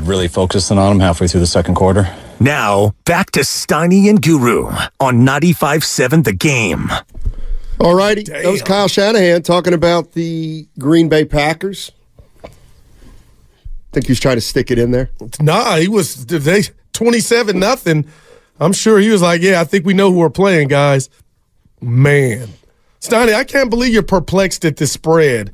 really focusing on him halfway through the second quarter. Now, back to Steiny and Guru on 95.7 The Game. All righty. That was Kyle Shanahan talking about the Green Bay Packers. Think he was trying to stick it in there? Nah, he was they twenty seven nothing. I'm sure he was like, yeah, I think we know who we're playing, guys. Man, Steiny, I can't believe you're perplexed at this spread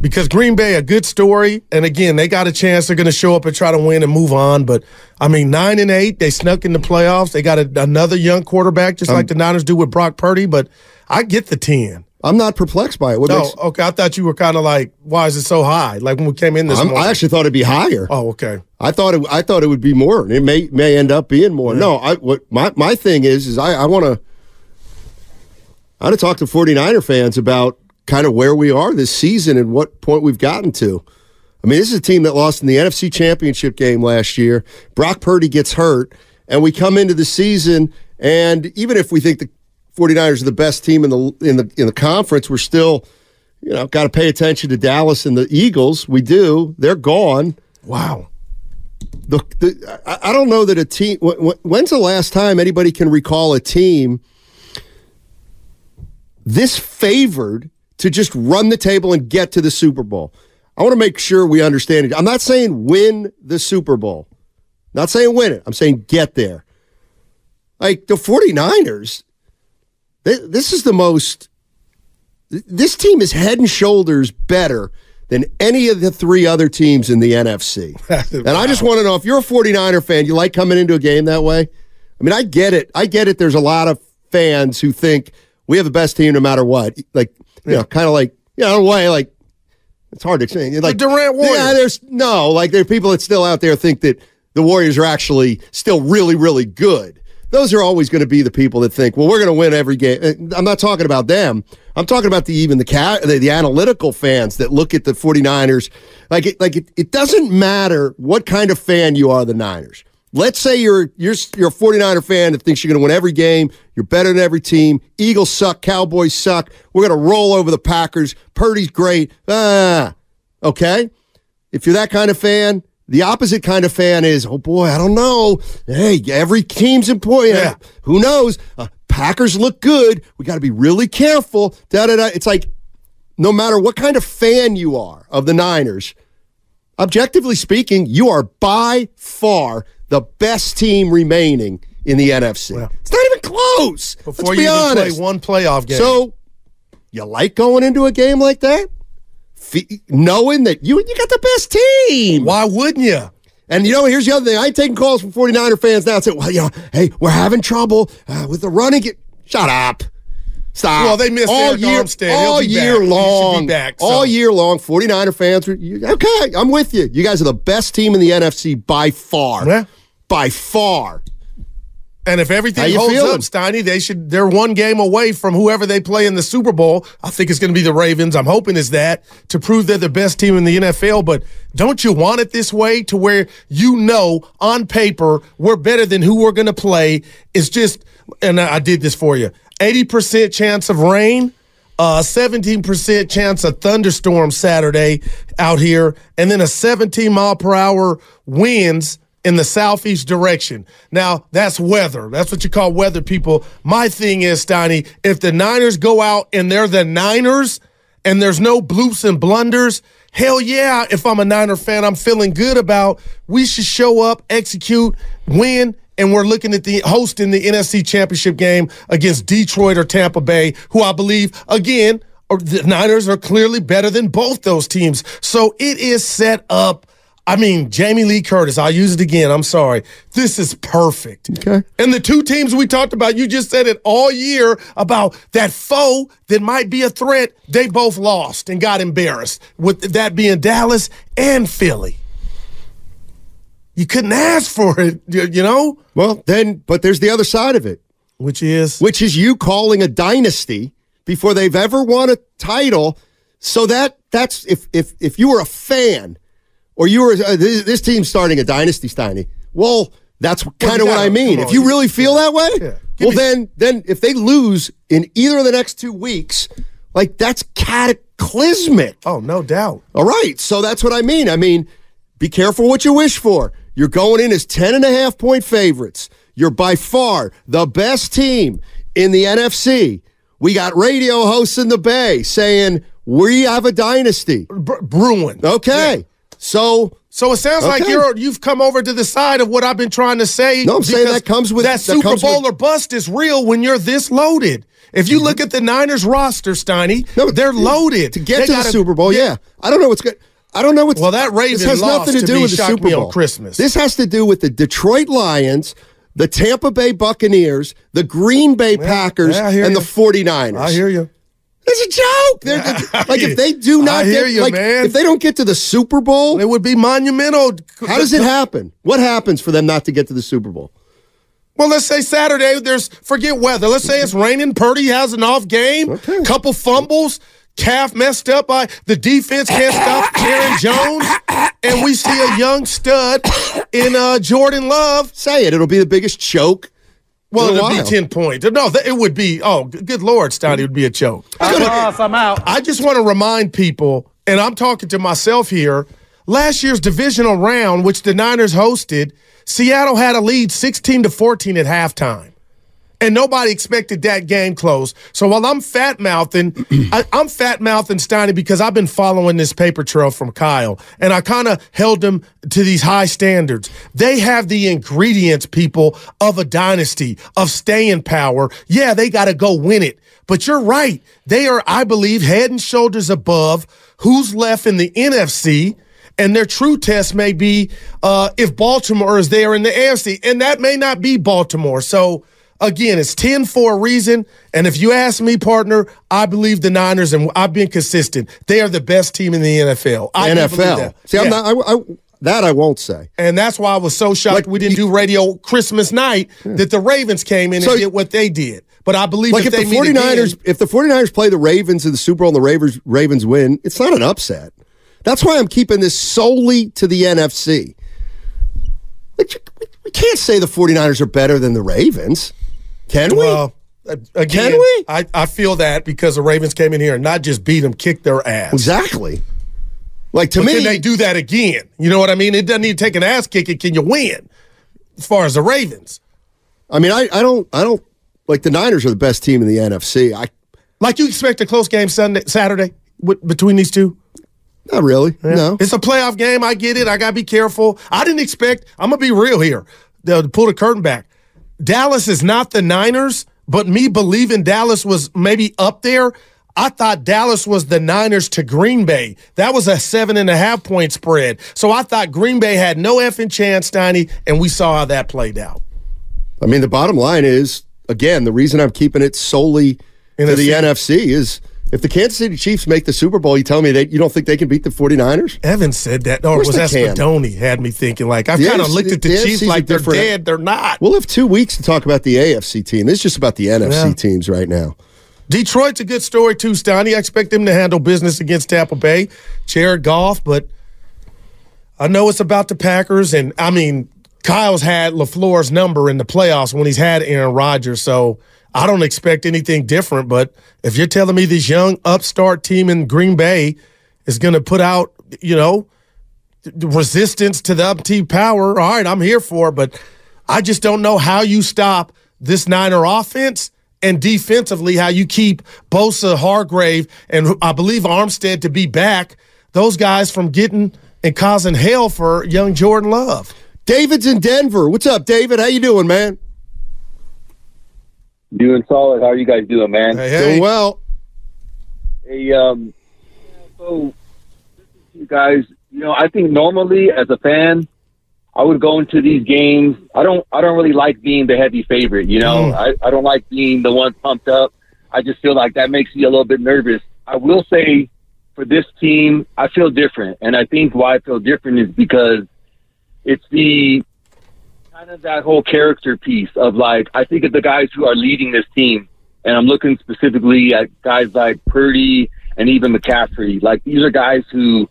because Green Bay a good story, and again, they got a chance. They're going to show up and try to win and move on. But I mean, nine and eight, they snuck in the playoffs. They got a, another young quarterback, just um, like the Niners do with Brock Purdy. But I get the ten. I'm not perplexed by it. What No, makes, okay. I thought you were kind of like, why is it so high? Like when we came in this I'm- morning. I actually thought it'd be higher. oh, okay. I thought it. I thought it would be more. It may may end up being more. No, I what my my thing is is I, I want to. I want to talk to 49er fans about kind of where we are this season and what point we've gotten to. I mean, this is a team that lost in the NFC Championship game last year. Brock Purdy gets hurt, and we come into the season, and even if we think the 49ers are the best team in the in the in the conference, we're still, you know, got to pay attention to Dallas and the Eagles. We do. They're gone Wow. the, the I, I don't know that a team. wh- wh- When's the last time anybody can recall a team this favored to just run the table and get to the Super Bowl? I want to make sure we understand it. I'm not saying win the Super Bowl. Not saying win it. I'm saying get there. Like the 49ers, thi- this is the most. This team is head and shoulders better than any of the three other teams in the NFC. And I just want to know if you're a 49er fan, you like coming into a game that way? I mean, I get it. I get it. There's a lot of fans who think we have the best team no matter what. Like, you know, kind of like, you know, in a way, like, it's hard to explain. Like Durant Warriors. Yeah, there's no, like, there are people that still out there think that the Warriors are actually still really, really good. Those are always going to be the people that think, well, we're going to win every game. I'm not talking about them. I'm talking about the even the cat the, the analytical fans that look at the 49ers like it like it, it doesn't matter what kind of fan you are the Niners. Let's say you're you're you're a 49er fan that thinks you're going to win every game, you're better than every team. Eagles suck, Cowboys suck. We're going to roll over the Packers. Purdy's great. Ah. Okay? If you're that kind of fan, the opposite kind of fan is, oh boy, I don't know. Hey, every team's important. Yeah. Who knows? Uh, Packers look good. We got to be really careful. Da da da. It's like no matter what kind of fan you are of the Niners, objectively speaking, you are by far the best team remaining in the NFC. It's not even close. Before Let's you be even honest. play one playoff game. So, you like going into a game like that, Fe- knowing that you you got the best team. why wouldn't you? And you know, here's the other thing. I ain't taking calls from 49er fans now and say, well, you know, hey, we're having trouble uh, with the running. Get- Shut up. Stop. Well, they missed all Arik year, Armstead. All be year back. He should be long. back, so. All year long, 49er fans. Were, okay, I'm with you. You guys are the best team in the NFC by far. Yeah. By far. And if everything holds feeling? up, Steiny, they should. They're one game away from whoever they play in the Super Bowl. I think it's going to be the Ravens. I'm hoping is that to prove they're the best team in the NFL. But don't you want it this way to where you know on paper we're better than who we're going to play? It's just, and I I did this for you. Eighty percent chance of rain. Uh, 17% chance of thunderstorm Saturday out here, and then a 17 mile per hour winds in the southeast direction. Now, that's weather. That's what you call weather, people. My thing is, Steiny, if the Niners go out and they're the Niners and there's no bloops and blunders, hell yeah, if I'm a Niner fan, I'm feeling good about we should show up, execute, win, and we're looking at the hosting the NFC Championship game against Detroit or Tampa Bay, who I believe again, the Niners are clearly better than both those teams. So it is set up I mean, Jamie Lee Curtis, I'll use it again. I'm sorry. This is perfect. Okay. And the two teams we talked about, you just said it all year about that foe that might be a threat. They both lost and got embarrassed, with that being Dallas and Philly. You couldn't ask for it, you know? Well, then, but there's the other side of it, which is which is you calling a dynasty before they've ever won a title. So that that's if if if you were a fan or you were uh, this, this team's starting a dynasty, Steiny. Well, that's kind of what I mean. If you really feel that way, Yeah. well me- then then if they lose in either of the next two weeks, like that's cataclysmic. oh, no doubt. All right, so that's what I mean. I mean, be careful what you wish for. You're going in as 10 and a half point favorites. You're by far the best team in the NFC. We got radio hosts in the Bay saying we have a dynasty. Br- Bruin. Okay. So So it sounds like you're you've come over to the side of what I've been trying to say. No, I'm saying that comes with- that that Super Bowl with- or bust is real when you're this loaded. If you mm-hmm. look at the Niners roster, Steiny, no, they're loaded to get They to the gotta- Super Bowl. Yeah. I don't know what's good. I don't know what's Well, that Raven This has nothing to to do with the Super Bowl. Christmas. This has to do with the Detroit Lions, the Tampa Bay Buccaneers, the Green Bay Packers, yeah, and you. the 49ers. I hear you. It's a joke. They're, like if they do not get, you, like man. if they don't get to the Super Bowl, It would be monumental. how does it happen? What happens for them not to get to the Super Bowl? Well, let's say Saturday. There's forget weather. Let's say it's raining. Purdy has an off game. Okay. Couple fumbles. Calf messed up by the defense can't stop Aaron Jones, and we see a young stud in uh, Jordan Love. Say it. It'll be the biggest choke. Well, it'd be ten points. No, th- it would be. Oh, g- good lord, Steiny, it would be a choke. I'm out. I just want to remind people, and I'm talking to myself here. Last year's divisional round, which the Niners hosted, Seattle had a lead 16 to 14 at halftime. And nobody expected that game close. So while I'm fat mouthing, I'm fat mouthing Steiny because I've been following this paper trail from Kyle, and I kind of held them to these high standards. They have the ingredients, people, of a dynasty, of staying power. Yeah, they got to go win it. But you're right. They are, I believe, head and shoulders above who's left in the NFC. And their true test may be uh, if Baltimore is there in the AFC. And that may not be Baltimore. So, again, it's 10 for a reason. And if you ask me, partner, I believe the Niners, and I've been consistent, they are the best team in the NFL. I NFL. that. See, I'm not. I, I, that I won't say. And that's why I was so shocked Like, we didn't do radio Christmas night that the Ravens came in So- and did what they did. But I believe Like if, if, the meet 49ers, again, if the 49ers play the Ravens in the Super Bowl and the Ravens Ravens win, it's not an upset. That's why I'm keeping this solely to the NFC. We can't say the 49ers are better than the Ravens. Can we? well, again, Can we? I, I feel that because the Ravens came in here and not just beat them, kicked their ass. exactly. Like to But me, can they do that again? You know what I mean? It doesn't need to take an ass kicking. Can you win? As far as the Ravens, I mean, I, I don't, I don't like the Niners are the best team in the NFC. I like you expect a close game Sunday, Saturday with, between these two. not really. No, It's a playoff game. I get it. I gotta be careful. I didn't expect. I'm gonna be real here. To pull the curtain back. Dallas is not the Niners, but me believing Dallas was maybe up there. I thought Dallas was the Niners to Green Bay. That was a seven and a half point spread. So I thought Green Bay had no effing chance, Steiny, and we saw how that played out. I mean the bottom line is again the reason I'm keeping it solely to the NFC. NFC is if the Kansas City Chiefs make the Super Bowl, you tell me that you don't think they can beat the 49ers? Evan said that. Or was that. Spadoni had me thinking like I've kind of looked at the, the Chiefs AFC 's like they're different- dead. They're not. We'll have two weeks to talk about the AFC team. This is just about the NFC Yeah. teams right now. Detroit's a good story too, Steiny. I expect them to handle business against Tampa Bay. Jared Goff, but I know it's about the Packers, and I mean Kyle's had LaFleur's number in the playoffs when he's had Aaron Rodgers, so I don't expect anything different. But if you're telling me this young upstart team in Green Bay is going to put out, you know, resistance to the up team power, all right, I'm here for it. But I just don't know how you stop this Niner offense and defensively how you keep Bosa, Hargrave, and I believe Armstead to be back. those guys from getting and causing hell for young Jordan Love. David's in Denver. What's up, David? How you doing, man? Doing solid. How are you guys doing, man? Hey, hey. Doing well. Hey, um, so you guys, you know, I think normally as a fan, I would go into these games. I don't, I don't really like being the heavy favorite. You know, Mm. I, I don't like being the one pumped up. I just feel like that makes me a little bit nervous. I will say, for this team, I feel different, and I think why I feel different is because it's the kind of that whole character piece of like I think of the guys who are leading this team, and I'm looking specifically at guys like Purdy and even McCaffrey. Like these are guys who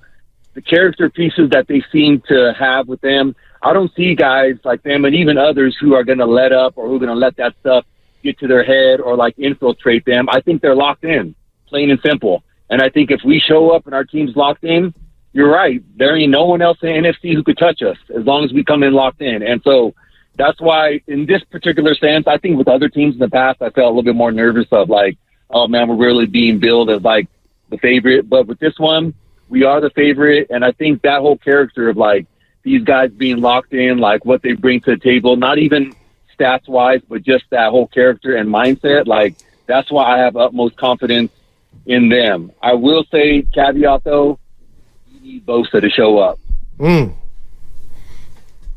the character pieces that they seem to have with them. I don't see guys like them and even others who are going to let up or who are going to let that stuff get to their head or like infiltrate them. I think they're locked in, plain and simple. And I think if we show up and our team's locked in, you're right. There ain't no one else in NFC who could touch us as long as we come in locked in. And so that's why in this particular sense, I think with other teams in the past, I felt a little bit more nervous of like, oh man, we're really being billed as like the favorite. But with this one, we are the favorite. And I think that whole character of like these guys being locked in, like what they bring to the table, not even stats wise, but just that whole character and mindset, like that's why I have utmost confidence in them. I will say caveat though, need Bosa to show up. Mm.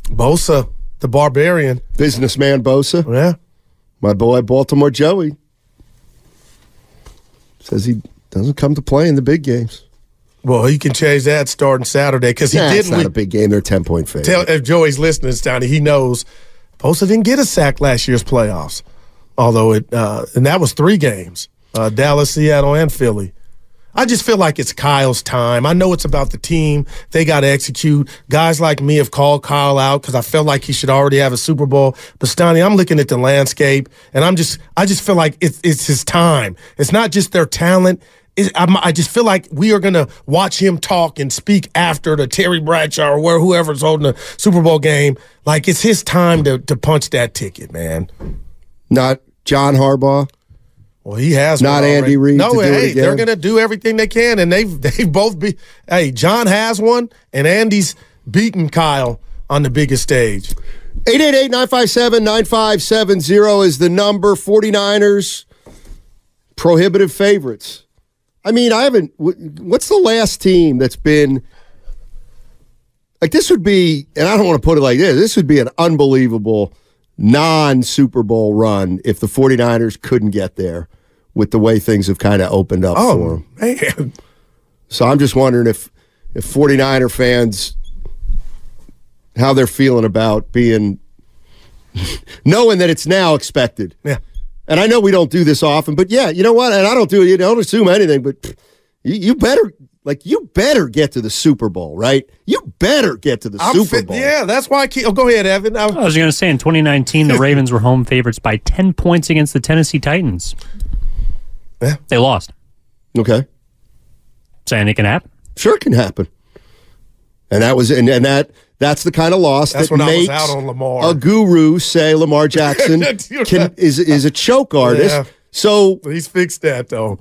Bosa, the barbarian. Businessman Bosa. Yeah. My boy Baltimore Joey says he doesn't come to play in the big games. Well, he can change that starting Saturday because he Nah, didn't. not a big game. They're 10 point favorite. Tell if Joey's listening, Stoney, he knows Bosa didn't get a sack last year's playoffs. Although it uh, and that was three games. Uh, Dallas, Seattle, and Philly. I just feel like it's Kyle's time. I know it's about the team. They got to execute. Guys like me have called Kyle out because I felt like he should already have a Super Bowl. But Stoney, I'm looking at the landscape, and I'm just, I just feel like it's, it's his time. It's not just their talent. I just feel like we are going to watch him talk and speak after the Terry Bradshaw or where whoever's holding the Super Bowl game. Like it's his time to to punch that ticket, man. Not John Harbaugh. Well, he has Not. Andy Reid No, to do it hey, they're going to do everything they can, and they've they've both be. Hey, John has one, and Andy's beaten Kyle on the biggest stage. 888-957-9570 is the number. 49ers, prohibitive favorites. I mean, I haven't. What's the last team that's been like this? Would be, and I don't want to put it like this. This would be an unbelievable non Super Bowl run if the 49ers couldn't get there with the way things have kind of opened up for Oh them. man, So I'm just wondering if if 49er fans how they're feeling about being knowing that it's now expected. yeah. And I know we don't do this often, but yeah, you know what? And I don't do it. You don't assume anything, but you, you better like you better get to the Super Bowl, right? You better get to the I'm Super fit- Bowl. Yeah, that's why I keep. Oh, go ahead, Evan. I, I was going to say in 2019, the Ravens were home favorites by 10 points against the Tennessee Titans. Yeah. They lost. Okay, Saying it can happen. sure it can happen. And that was and, and that that's the kind of loss That's that when I was makes out on Lamar. a guru say Lamar Jackson can is is a choke artist. Yeah. So he's fixed that though.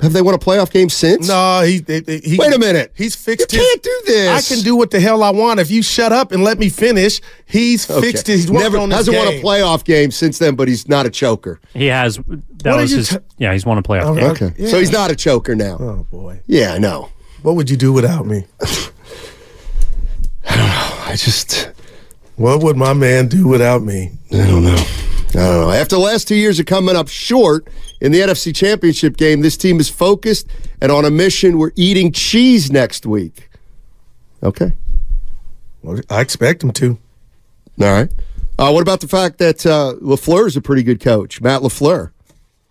Have they won a playoff game since? No, he, he, he Wait a minute. He's fixed. You his- can't do this. I can do what the hell I want if you shut up and let me finish. He's Okay. fixed. He's Never on his hasn't won a playoff game since then, but he's not a choker. He has. That What are was you his. ta- yeah, he's won a playoff Okay. game. Okay, Yeah. so he's not a choker now. Oh boy, Yeah, I know. what would you do without me? I don't know. I just What would my man do without me? I don't know. I don't know. After the last two years of coming up short in the NFC Championship game, this team is focused and on a mission. We're eating cheese next week. Okay. Well, I expect them to. All right. Uh, what about the fact that uh, LaFleur is a pretty good coach, Matt LaFleur?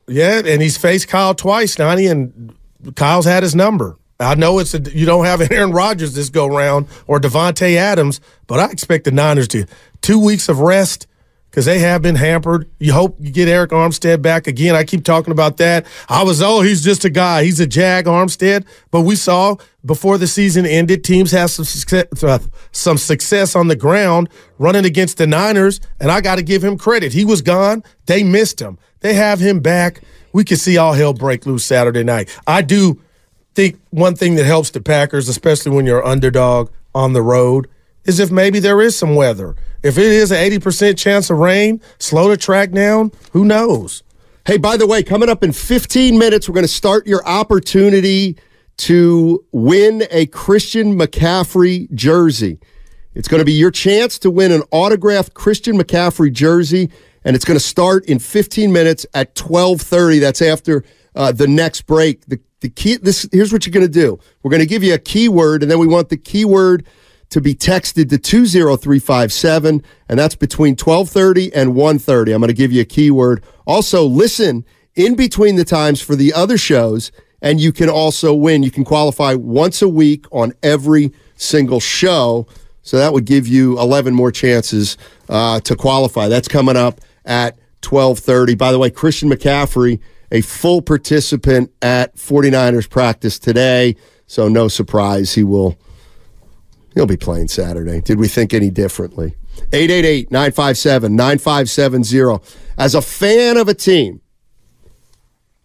Yeah, and he's faced Kyle twice, Donnie, and Kyle's had his number. I know it's a, you don't have Aaron Rodgers this go round or Davante Adams, but I expect the Niners to two weeks of rest because they have been hampered. You hope you get Arik Armstead back again. I keep talking about that. I was oh he's just a guy. He's a Jag Armstead, but we saw before the season ended, teams have some success, uh, some success on the ground running against the Niners, and I got to give him credit. He was gone. They missed him. They have him back. We could see all hell break loose Saturday night. I do think one thing that helps the Packers, especially when you're underdog on the road, is if maybe there is some weather. If it is an 80% chance of rain, slow the track down, who knows? Hey, by the way, coming up in 15 minutes, we're going to start your opportunity to win a Christian McCaffrey jersey. It's going to be your chance to win an autographed Christian McCaffrey jersey, and it's going to start in 15 minutes at 12:30. That's after uh, the next break. The, the key. This here's what you're going to do. We're going to give you a keyword, and then we want the keyword to be texted to 20357 and that's between 12:30 and 1:30. I'm going to give you a keyword. Also listen in between the times for the other shows and you can also win. You can qualify once a week on every single show. So that would give you 11 more chances uh, to qualify. That's coming up at 12:30. By the way, Christian McCaffrey, a full participant at 49ers practice today, so no surprise he will He'll be playing Saturday. Did we think any differently? 888 957 9570. As a fan of a team,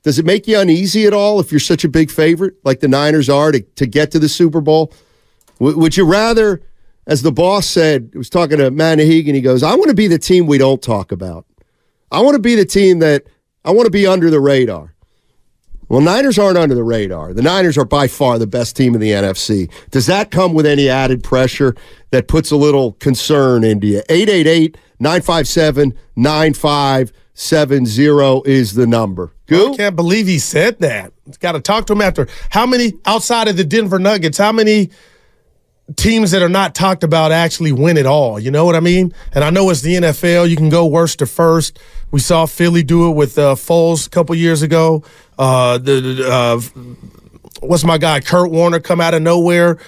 does it make you uneasy at all if you're such a big favorite like the Niners are to, to get to the Super Bowl? W- would you rather, as the boss said, was talking to Matt Nahigian, he goes, I want to be the team we don't talk about. I want to be the team that I want to be under the radar. Well, Niners aren't under the radar. The Niners are by far the best team in the NFC. Does that come with any added pressure that puts a little concern into you? 888 957 9570 is the number. Goo? I can't believe he said that. Got to talk to him after. How many, outside of the Denver Nuggets, how many teams that are not talked about actually win it all? You know what I mean? And I know it's the NFL. You can go worst to first. We saw Philly do it with uh, Foles a couple years ago. Uh, the uh, what's my guy Kurt Warner come out of nowhere.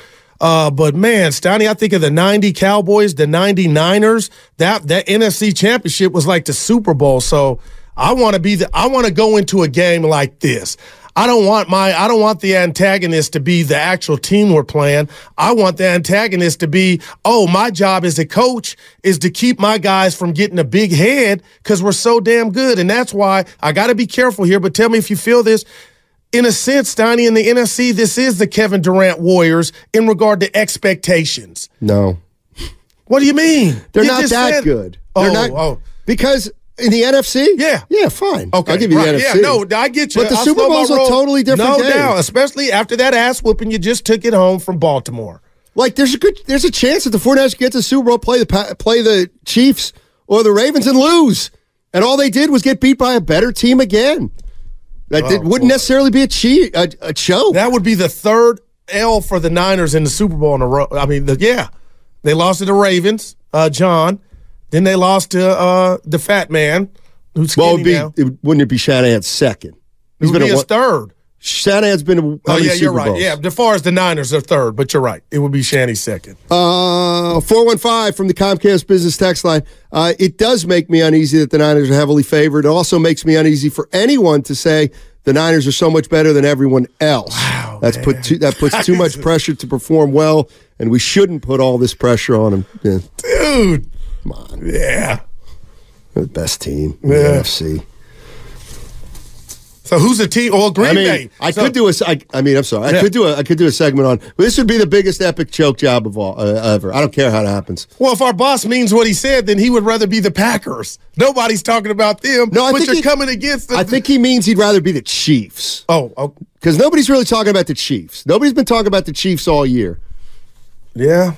Uh, but man, Stoney, I think of the 90 Cowboys, the 99ers, that, that NFC championship was like the Super Bowl. So I want to be the, I want to go into a game like this. I don't want my, I don't want the antagonist to be the actual team we're playing. I want the antagonist to be, oh, my job as a coach is to keep my guys from getting a big head because we're so damn good. And that's why I got to be careful here. But tell me if you feel this in a sense, Donnie, in the NFC, this is the Kevin Durant Warriors in regard to expectations. No. What do you mean? They're You not that said- good. Oh, They're not, oh. Because in the NFC? Yeah. Yeah, fine. Okay, I'll give you right. the Yeah, NFC. no, I get you. But the I'll Super Bowl's a totally different no game. doubt, especially after that ass whooping you just took it home from Baltimore. Like there's a good there's a chance that the 49ers get to the Super Bowl, play the play the Chiefs or the Ravens and lose. And all they did was get beat by a better team again. That did, wouldn't necessarily be a cheat a, a choke. That would be the third L for the Niners in the Super Bowl in a row. I mean, the, yeah, they lost to the Ravens, uh, John. Then they lost to uh, the Fat Man, who's well, would be now. it, wouldn't it be Shanahan's second? It would be a his one- third. Shanahan's been Oh yeah, Super you're right. Bowls? Yeah, as far as the Niners are third, but you're right. It would be Shanny's second. Uh, 415 from the Comcast business text line. Uh, it does make me uneasy that the Niners are heavily favored. It also makes me uneasy for anyone to say the Niners are so much better than everyone else. Wow, That's put too, that puts too much pressure to perform well, and we shouldn't put all this pressure on them. Yeah, Dude, come on. Yeah. they're the best team in the Yeah. NFC. So who's the team? Well, Green I mean, Bay. I So- could do a. I, I mean, I'm sorry. I Yeah. could do a. I could do a segment on. This would be the biggest epic choke job of all uh, ever. I don't care how it happens. Well, if our boss means what he said, then he would rather be the Packers. Nobody's talking about them. No, I but think you're he- coming against the. I think he means he'd rather be the Chiefs. Oh, oh, Because nobody's really talking about the Chiefs. Nobody's been talking about the Chiefs all year. yeah.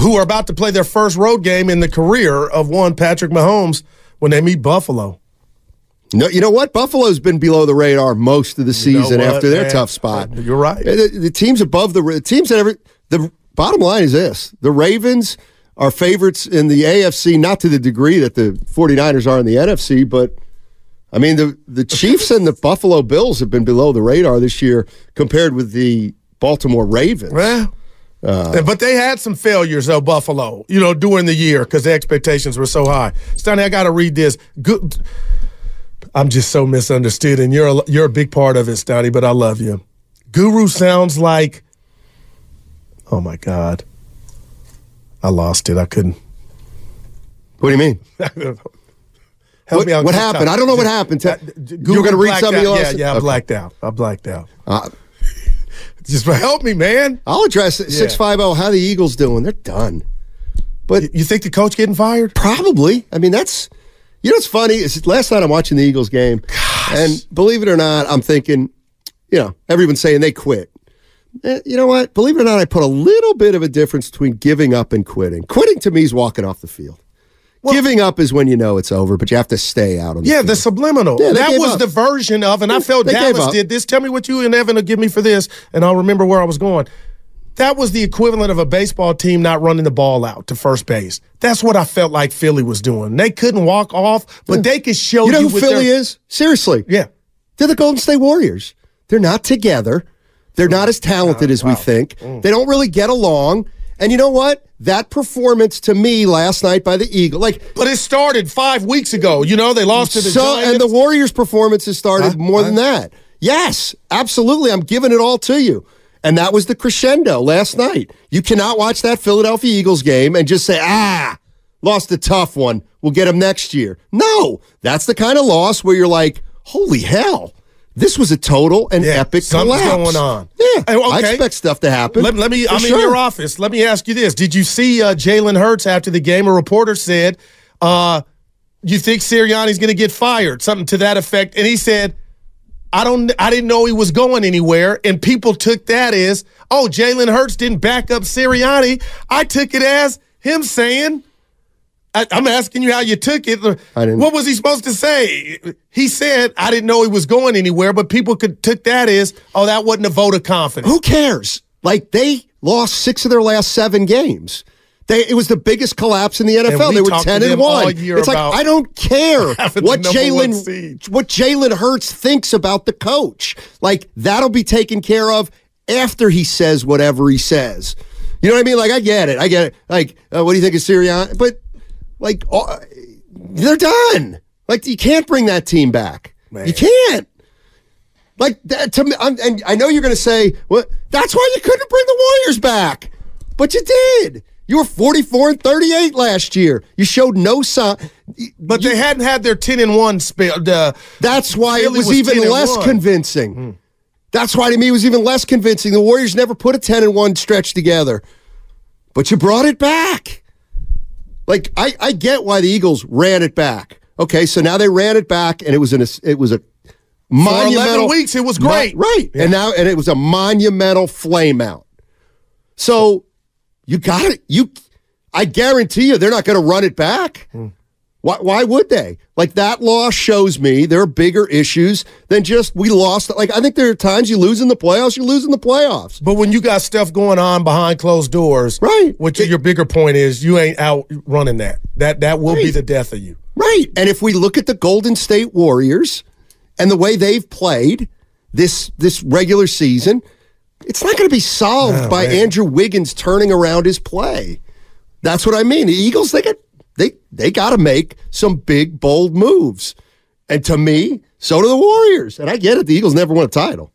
Who are about to play their first road game in the career of one Patrick Mahomes when they meet Buffalo? No, you know what? Buffalo's been below the radar most of the You know season after their man? tough spot. Uh, you're right. The, the teams above the the teams that every the bottom line is this: the Ravens are favorites in the AFC, not to the degree that the 49ers are in the NFC, but I mean the the Chiefs and the Buffalo Bills have been below the radar this year compared with the Baltimore Ravens. Well, Uh, but they had some failures, though, Buffalo, you know, during the year because the expectations were so high. Stoney, I got to read this. Good. I'm just so misunderstood, and you're a, you're a big part of it, Stoney, but I love you. Guru sounds like, oh my God. I lost it. I couldn't. What do you mean? Help What- me out. what happened? tell- I don't know what happened. You were gonna read something out. else? Yeah, yeah, I Okay. blacked out. I blacked out. Uh, Just help me, man. I'll address it. Six five zero. How the Eagles doing? They're done. But You think the coach getting fired? Probably. I mean, that's you know what's funny is last night I'm watching the Eagles game, and believe it or not, I'm thinking, you know, everyone's saying they quit. Eh, You know what? Believe it or not, I put a little bit of a difference between giving up and quitting. Quitting to me is walking off the field. Giving up is when you know it's over, but you have to stay out on the Yeah, field. the subliminal. Yeah, that was up. the version of, and I felt They Dallas did this. Tell me what you and Evan will give me for this, and I'll remember where I was going. That was the equivalent of a baseball team not running the ball out to first base. That's what I felt like Philly was doing. They couldn't walk off, but they could show You you. know who Philly their- is? Seriously. Yeah. They're the Golden State Warriors. They're not together. They're not as talented as we think. Mm. They don't really get along. And you know what? That performance to me last night by the Eagle, like But it started five weeks ago. You know, they lost to the so, Giants. and the Warriors' performance has started more than that. Yes, absolutely. I'm giving it all to you. And that was the crescendo last night. You cannot watch that Philadelphia Eagles game and just say, ah, lost a tough one. We'll get them next year. No, that's the kind of loss where you're like, holy hell, this was a total and Yeah, epic something's collapse. going on. Yeah, Hey, I expect stuff to happen. Let, let me. I'm in your office. Let me ask you this: Did you see uh, Jalen Hurts after the game? A reporter said, uh, "You think Sirianni's going to get fired?" Something to that effect, and he said, "I don't. I didn't know he was going anywhere." And people took that as, "Oh, Jalen Hurts didn't back up Sirianni." I took it as him saying. I, I'm asking you how you took it. I didn't- What was he supposed to say? He said, "I didn't know he was going anywhere," but people could took that as, "Oh, that wasn't a vote of confidence." Who cares? Like they lost six of their last seven games. They, it was the biggest collapse in the NFL. we They were ten and one. It's like I don't care what Jalen what Jalen Hurts thinks about the coach. Like that'll be taken care of after he says whatever he says. You know what I mean? Like I get it. I get it. Like uh, what do you think of Sirianni? But like uh, they're done. Like you can't bring that team back. You can't. Like that to me, I'm, and I know you're going to say, "Well, that's why you couldn't bring the Warriors back," but you did. You were 44 and 38 last year. You showed no sign. But they hadn't had their ten and one spell. Uh, That's why it was, was even less 1. convincing. That's why to me it was even less convincing. The Warriors never put a 10 and 1 stretch together. But you brought it back. Like I, I get why the Eagles ran it back. Okay, so now they ran it back and it was an it was a monumental weeks, it was great. Right. And now and it was a monumental flame out. So you got it. You I guarantee you they're not going to run it back. Hmm. Why, why would they? Like that loss shows me there are bigger issues than just we lost. Like I think there are times you lose in the playoffs, you lose in the playoffs. But when you got stuff going on behind closed doors, Right. Which your bigger point is, you ain't out running that. That that will be the death of you. Right. And if we look at the Golden State Warriors and the way they've played this this regular season, it's not going to be solved oh, by Andrew Wiggins turning around his play. That's what I mean. The Eagles they got they they got to make some big bold moves. And to me, so do the Warriors. And I get it. The Eagles never won a title.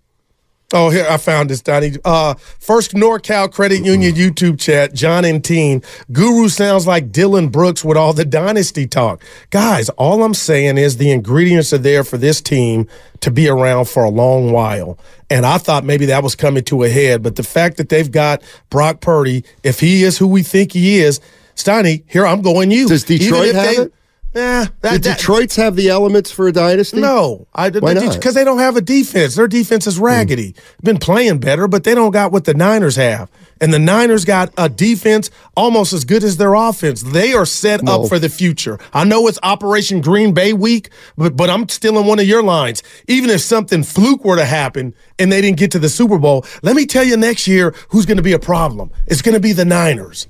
Oh, here I found this, Donnie. Uh, first NorCal Credit Union YouTube chat. John and Teen Guru sounds like Dillon Brooks with all the dynasty talk. Guys, all I'm saying is the ingredients are there for this team to be around for a long while. And I thought maybe that was coming to a head, but the fact that they've got Brock Purdy, if he is who we think he is, Steiny, here I'm going you. Does Detroit have they- it? Yeah, that, that- Detroit's have the elements for a dynasty? no, I Why not? because they don't have a defense. Their defense is raggedy. Hmm. Been playing better, but they don't got what the Niners have. And the Niners got a defense almost as good as their offense. They are set No. up for the future. I know it's Operation Green Bay week, but but I'm still in one of your lines. Even if something fluke were to happen and they didn't get to the Super Bowl, let me tell you next year who's going to be a problem. It's going to be the Niners.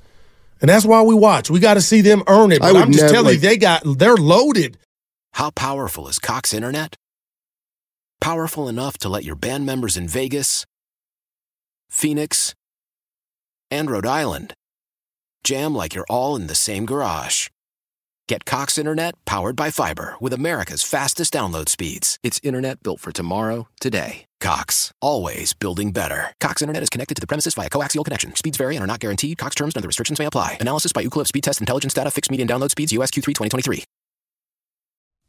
And that's why we watch. We got to see them earn it. I But would I'm just never, telling you, they got they're loaded. How powerful is Cox Internet? Powerful enough to let your band members in Vegas, Phoenix, and Rhode Island jam like you're all in the same garage. Get Cox Internet powered by fiber with America's fastest download speeds. It's internet built for tomorrow, today. Cox, always building better. Cox Internet is connected to the premises via coaxial connection. Speeds vary and are not guaranteed. Cox terms and other restrictions may apply. Analysis by Ookla Speed Test Intelligence Data. Fixed median download speeds. US Q3 2023.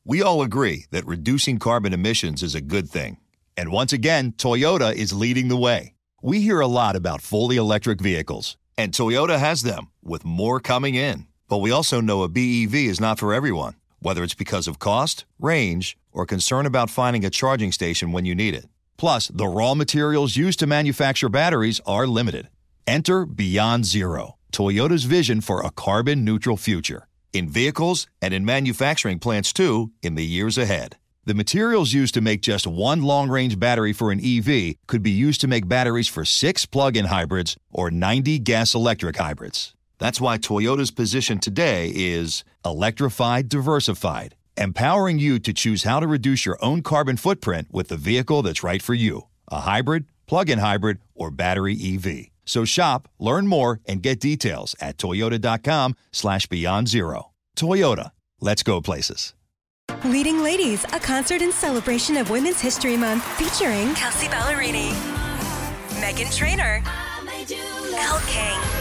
We all agree that reducing carbon emissions is a good thing. And once again, Toyota is leading the way. We hear a lot about fully electric vehicles, and Toyota has them, with more coming in. But we also know a BEV is not for everyone, whether it's because of cost, range, or concern about finding a charging station when you need it. Plus, the raw materials used to manufacture batteries are limited. Enter Beyond Zero, Toyota's vision for a carbon neutral future. In vehicles and in manufacturing plants too, in the years ahead. The materials used to make just one long range battery for an EV could be used to make batteries for six plug in hybrids or 90 gas electric hybrids. That's why Toyota's position today is electrified, diversified, empowering you to choose how to reduce your own carbon footprint with the vehicle that's right for you a hybrid, plug in hybrid, or battery EV. So shop, learn more, and get details at toyota.com slash beyond zero. Toyota, let's go places. Leading Ladies, a concert in celebration of Women's History Month featuring Kelsey Ballerini, Meghan Trainor, Elle King,